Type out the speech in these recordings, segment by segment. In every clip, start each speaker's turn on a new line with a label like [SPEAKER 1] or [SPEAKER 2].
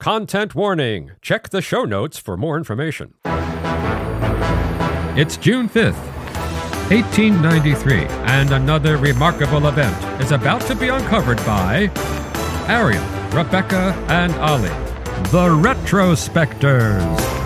[SPEAKER 1] Content warning. Check the show notes for more information. It's June 5th, 1893, and another remarkable event is about to be uncovered by Arion, Rebecca, and Olly, the Retrospectors.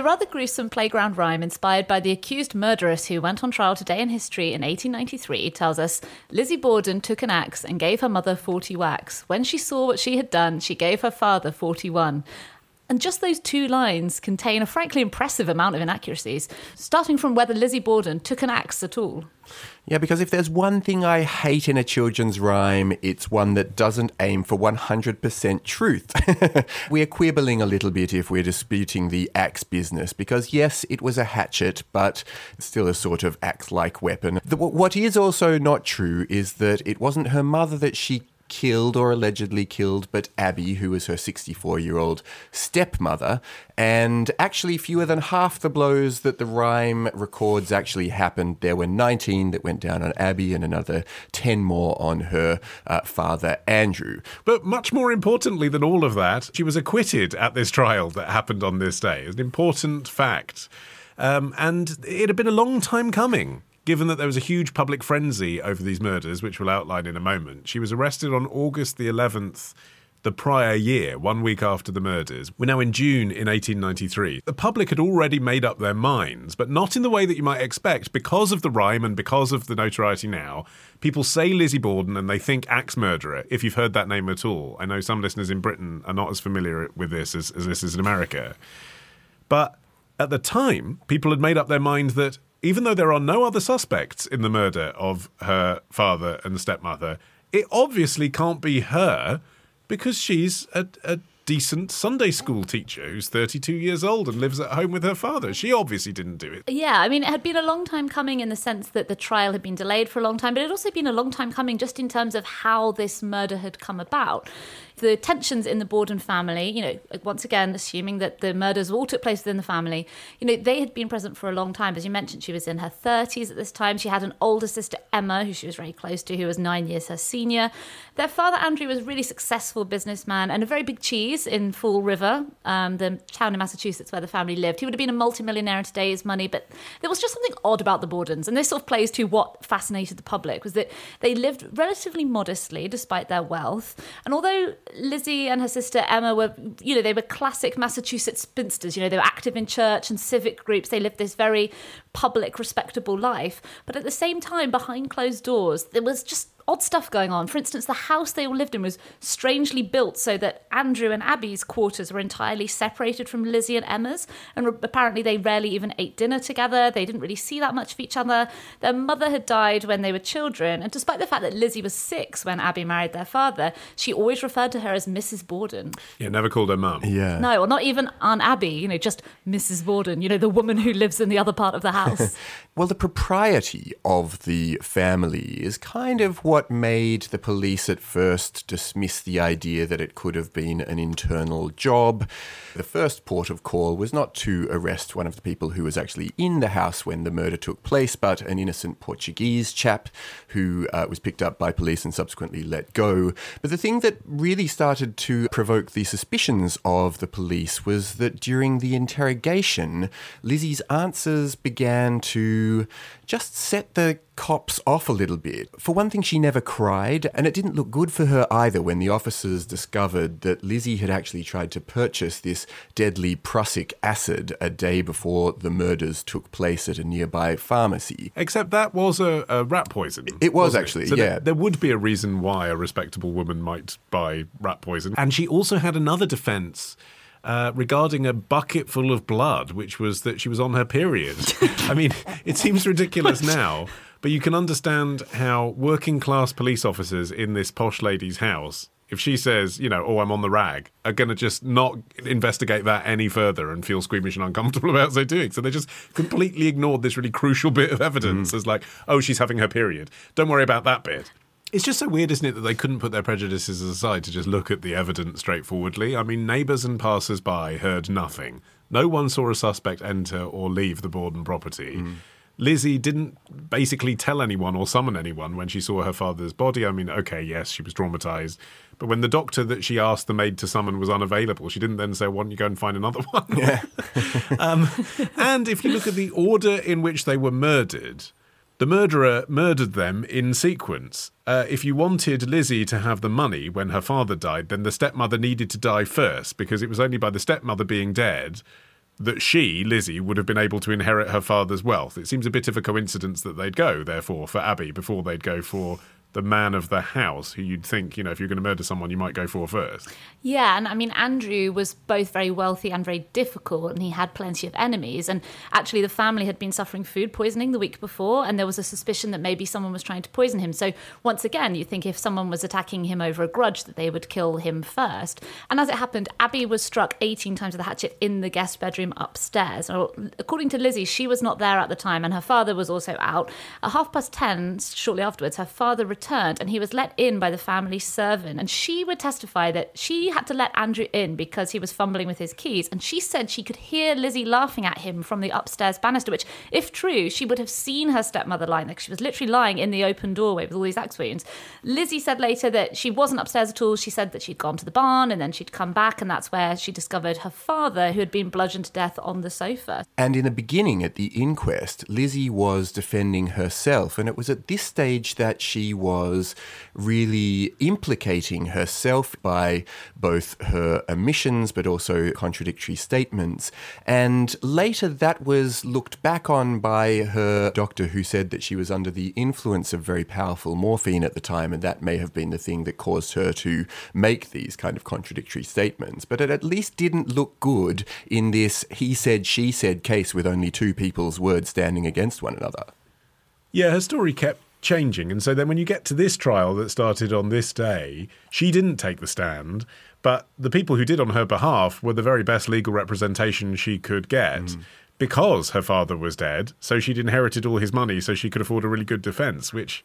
[SPEAKER 2] The rather gruesome playground rhyme inspired by the accused murderess who went on trial today in history in 1893 tells us Lizzie Borden took an axe and gave her mother 40 whacks. When she saw what she had done, she gave her father 41. And just those two lines contain a frankly impressive amount of inaccuracies, starting from whether Lizzie Borden took an axe at all.
[SPEAKER 3] Yeah, because if there's one thing I hate in a children's rhyme, it's one that doesn't aim for 100% truth. we're quibbling a little bit if we're disputing the axe business, because yes, it was a hatchet, but still a sort of axe like weapon. The, what is also not true is that it wasn't her mother that she killed or allegedly killed, but Abby, who was her 64 year old stepmother. And actually, fewer than half the blows that the rhyme records actually happened. There were 19 that went down on Abby and another 10 more on her uh, father, Andrew.
[SPEAKER 4] But much more importantly than all of that, she was acquitted at this trial that happened on this day. It's an important fact. Um, and it had been a long time coming given that there was a huge public frenzy over these murders, which we'll outline in a moment. She was arrested on August the 11th the prior year, one week after the murders. We're now in June in 1893. The public had already made up their minds, but not in the way that you might expect because of the rhyme and because of the notoriety now. People say Lizzie Borden and they think axe murderer, if you've heard that name at all. I know some listeners in Britain are not as familiar with this as, as this is in America. But at the time, people had made up their mind that even though there are no other suspects in the murder of her father and stepmother, it obviously can't be her because she's a, a decent Sunday school teacher who's 32 years old and lives at home with her father. She obviously didn't do it.
[SPEAKER 2] Yeah, I mean, it had been a long time coming in the sense that the trial had been delayed for a long time, but it had also been a long time coming just in terms of how this murder had come about the tensions in the Borden family, you know, once again, assuming that the murders all took place within the family, you know, they had been present for a long time. As you mentioned, she was in her 30s at this time. She had an older sister, Emma, who she was very close to, who was nine years her senior. Their father, Andrew, was a really successful businessman and a very big cheese in Fall River, um, the town in Massachusetts where the family lived. He would have been a multimillionaire in today's money, but there was just something odd about the Bordens. And this sort of plays to what fascinated the public was that they lived relatively modestly despite their wealth. And although Lizzie and her sister Emma were, you know, they were classic Massachusetts spinsters. You know, they were active in church and civic groups. They lived this very public, respectable life. But at the same time, behind closed doors, there was just odd stuff going on. For instance, the house they all lived in was strangely built so that Andrew and Abby's quarters were entirely separated from Lizzie and Emma's, and apparently they rarely even ate dinner together. They didn't really see that much of each other. Their mother had died when they were children, and despite the fact that Lizzie was six when Abby married their father, she always referred to her as Mrs. Borden.
[SPEAKER 4] Yeah, never called her mum.
[SPEAKER 3] Yeah.
[SPEAKER 2] No, or not even Aunt Abby, you know, just Mrs. Borden, you know, the woman who lives in the other part of the house.
[SPEAKER 3] well, the propriety of the family is kind of what made the police at first dismiss the idea that it could have been an internal job. The first port of call was not to arrest one of the people who was actually in the house when the murder took place, but an innocent Portuguese chap who uh, was picked up by police and subsequently let go. But the thing that really started to provoke the suspicions of the police was that during the interrogation, Lizzie's answers began to just set the cops off a little bit. For one thing, she never cried, and it didn't look good for her either when the officers discovered that Lizzie had actually tried to purchase this deadly prussic acid a day before the murders took place at a nearby pharmacy.
[SPEAKER 4] Except that was a, a rat poison.
[SPEAKER 3] It was actually,
[SPEAKER 4] it? so
[SPEAKER 3] yeah.
[SPEAKER 4] There, there would be a reason why a respectable woman might buy rat poison. And she also had another defense uh, regarding a bucket full of blood, which was that she was on her period. I mean, it seems ridiculous now, But you can understand how working class police officers in this posh lady's house, if she says, you know, oh, I'm on the rag, are going to just not investigate that any further and feel squeamish and uncomfortable about so doing. So they just completely ignored this really crucial bit of evidence as like, oh, she's having her period. Don't worry about that bit. It's just so weird, isn't it, that they couldn't put their prejudices aside to just look at the evidence straightforwardly? I mean, neighbours and passers by heard nothing. No one saw a suspect enter or leave the Borden property. Lizzie didn't basically tell anyone or summon anyone when she saw her father's body. I mean, okay, yes, she was traumatized. But when the doctor that she asked the maid to summon was unavailable, she didn't then say, Why don't you go and find another one? Yeah. um, and if you look at the order in which they were murdered, the murderer murdered them in sequence. Uh, if you wanted Lizzie to have the money when her father died, then the stepmother needed to die first because it was only by the stepmother being dead that she, Lizzie, would have been able to inherit her father's wealth. It seems a bit of a coincidence that they'd go, therefore, for Abby before they'd go for the man of the house, who you'd think, you know, if you're going to murder someone, you might go for first.
[SPEAKER 2] Yeah, and I mean, Andrew was both very wealthy and very difficult, and he had plenty of enemies. And actually, the family had been suffering food poisoning the week before, and there was a suspicion that maybe someone was trying to poison him. So, once again, you think if someone was attacking him over a grudge, that they would kill him first. And as it happened, Abby was struck 18 times with a hatchet in the guest bedroom upstairs. According to Lizzie, she was not there at the time, and her father was also out. At half past 10, shortly afterwards, her father and he was let in by the family servant. And she would testify that she had to let Andrew in because he was fumbling with his keys. And she said she could hear Lizzie laughing at him from the upstairs banister, which, if true, she would have seen her stepmother lying there. She was literally lying in the open doorway with all these axe wounds. Lizzie said later that she wasn't upstairs at all. She said that she'd gone to the barn and then she'd come back, and that's where she discovered her father, who had been bludgeoned to death on the sofa.
[SPEAKER 3] And in the beginning, at the inquest, Lizzie was defending herself. And it was at this stage that she was really implicating herself by both her omissions but also contradictory statements. And later, that was looked back on by her doctor, who said that she was under the influence of very powerful morphine at the time. And that may have been the thing that caused her to make these kind of contradictory statements. But it at least didn't look good in this he said, she said case with only two people's words standing against one another.
[SPEAKER 4] Yeah, her story kept changing. And so then when you get to this trial that started on this day, she didn't take the stand, but the people who did on her behalf were the very best legal representation she could get. Mm. Because her father was dead, so she'd inherited all his money, so she could afford a really good defense, which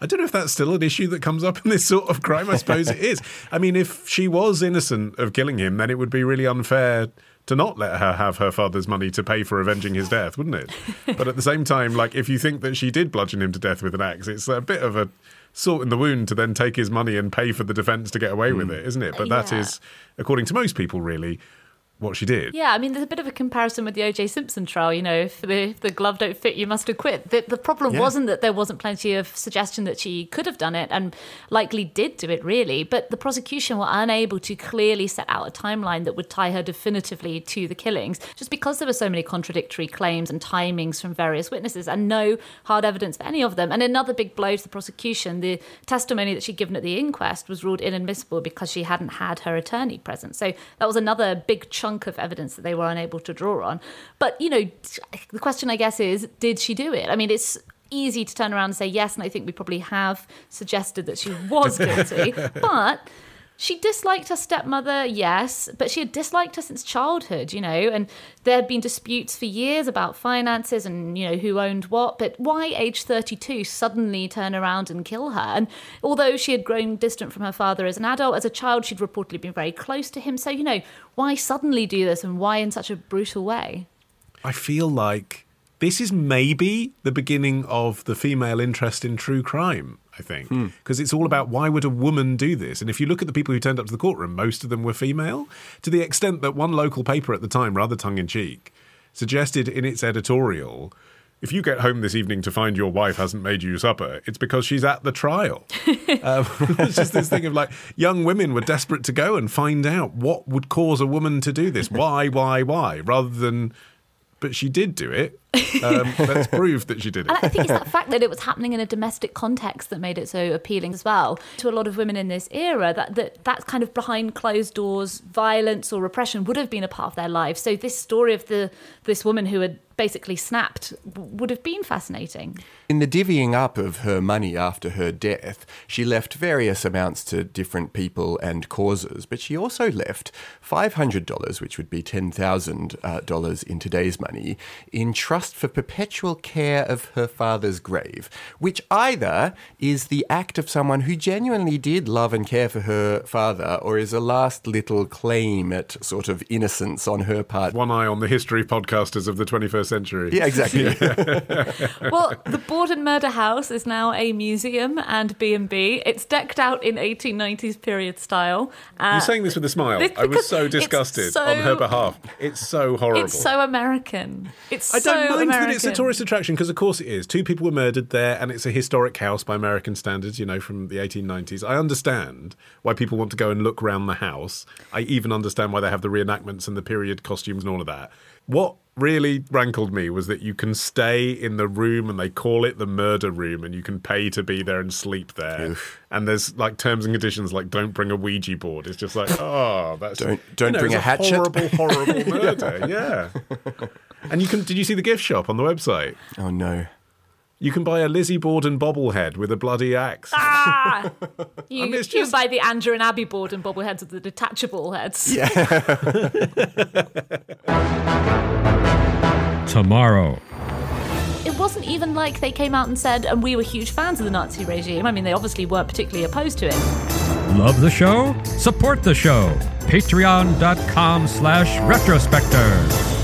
[SPEAKER 4] I don't know if that's still an issue that comes up in this sort of crime. I suppose it is. I mean, if she was innocent of killing him, then it would be really unfair to not let her have her father's money to pay for avenging his death, wouldn't it? But at the same time, like if you think that she did bludgeon him to death with an axe, it's a bit of a salt in the wound to then take his money and pay for the defense to get away with hmm. it, isn't it? But that
[SPEAKER 2] Yeah.
[SPEAKER 4] is, according to most people, really what she did.
[SPEAKER 2] Yeah, I mean, there's a bit of a comparison with the O.J. Simpson trial. You know, if the, if the glove don't fit, you must acquit. The, the problem
[SPEAKER 3] Yeah.
[SPEAKER 2] wasn't that there wasn't plenty of suggestion that she could have done it, and likely did do it, really. But the prosecution were unable to clearly set out a timeline that would tie her definitively to the killings, just because there were so many contradictory claims and timings from various witnesses, and no hard evidence for any of them. And another big blow to the prosecution: the testimony that she'd given at the inquest was ruled inadmissible because she hadn't had her attorney present. So that was another big chunk of evidence that they were unable to draw on. But, you know, the question, I guess, is did she do it? I mean, it's easy to turn around and say yes, and I think we probably have suggested that she was guilty. but she disliked her stepmother, yes, but she had disliked her since childhood, you know, and there had been disputes for years about finances and, you know, who owned what. But why, age 32, suddenly turn around and kill her? And although she had grown distant from her father as an adult, as a child, she'd reportedly been very close to him. So, you know, why suddenly do this and why in such a brutal way?
[SPEAKER 4] I feel like this is maybe the beginning of the female interest in true crime. I think because it's all about why would a woman do this? And if you look at the people who turned up to the courtroom, most of them were female. To the extent that one local paper at the time, rather tongue in cheek, suggested in its editorial. If you get home this evening to find your wife hasn't made you supper, it's because she's at the trial. um, it's just this thing of like young women were desperate to go and find out what would cause a woman to do this. Why, why, why? Rather than, but she did do it. Um, let's prove that she did
[SPEAKER 2] And
[SPEAKER 4] it.
[SPEAKER 2] I think it's that fact that it was happening in a domestic context that made it so appealing as well to a lot of women in this era. That that, that kind of behind closed doors violence or repression would have been a part of their lives. So this story of the this woman who had basically snapped would have been fascinating.
[SPEAKER 3] In the divvying up of her money after her death, she left various amounts to different people and causes, but she also left $500, which would be $10,000 in today's money, in trust for perpetual care of her father's grave, which either is the act of someone who genuinely did love and care for her father, or is a last little claim at sort of innocence on her part.
[SPEAKER 4] One eye on the history podcasters of the 21st century.
[SPEAKER 3] Yeah, exactly.
[SPEAKER 2] well, the Borden Murder House is now a museum and B&B. It's decked out in 1890s period style. Uh,
[SPEAKER 4] You're saying this with a smile.
[SPEAKER 2] It's
[SPEAKER 4] I was so disgusted
[SPEAKER 2] so-
[SPEAKER 4] on her behalf. It's so horrible.
[SPEAKER 2] It's so American. It's
[SPEAKER 4] I don't
[SPEAKER 2] so
[SPEAKER 4] mind
[SPEAKER 2] American.
[SPEAKER 4] that it's a tourist attraction because, of course, it is. Two people were murdered there, and it's a historic house by American standards, you know, from the 1890s. I understand why people want to go and look round the house. I even understand why they have the reenactments and the period costumes and all of that. What really rankled me was that you can stay in the room and they call it the murder room and you can pay to be there and sleep there. And there's like terms and conditions like don't bring a Ouija board. It's just like, oh, that's
[SPEAKER 3] Don't- don't
[SPEAKER 4] you know,
[SPEAKER 3] bring
[SPEAKER 4] it's
[SPEAKER 3] a hatchet.
[SPEAKER 4] Horrible, horrible murder. yeah. And you can did you see the gift shop on the website?
[SPEAKER 3] oh no.
[SPEAKER 4] You can buy a Lizzie Borden bobblehead with a bloody axe.
[SPEAKER 2] Ah! You,
[SPEAKER 4] I mean, it's
[SPEAKER 2] you
[SPEAKER 4] just-
[SPEAKER 2] buy the Andrew and Abby Borden bobbleheads with the detachable heads. Yeah.
[SPEAKER 1] Tomorrow.
[SPEAKER 2] It wasn't even like they came out and said, and we were huge fans of the Nazi regime. I mean, they obviously weren't particularly opposed to it.
[SPEAKER 1] Love the show? Support the show. Patreon.com slash retrospector.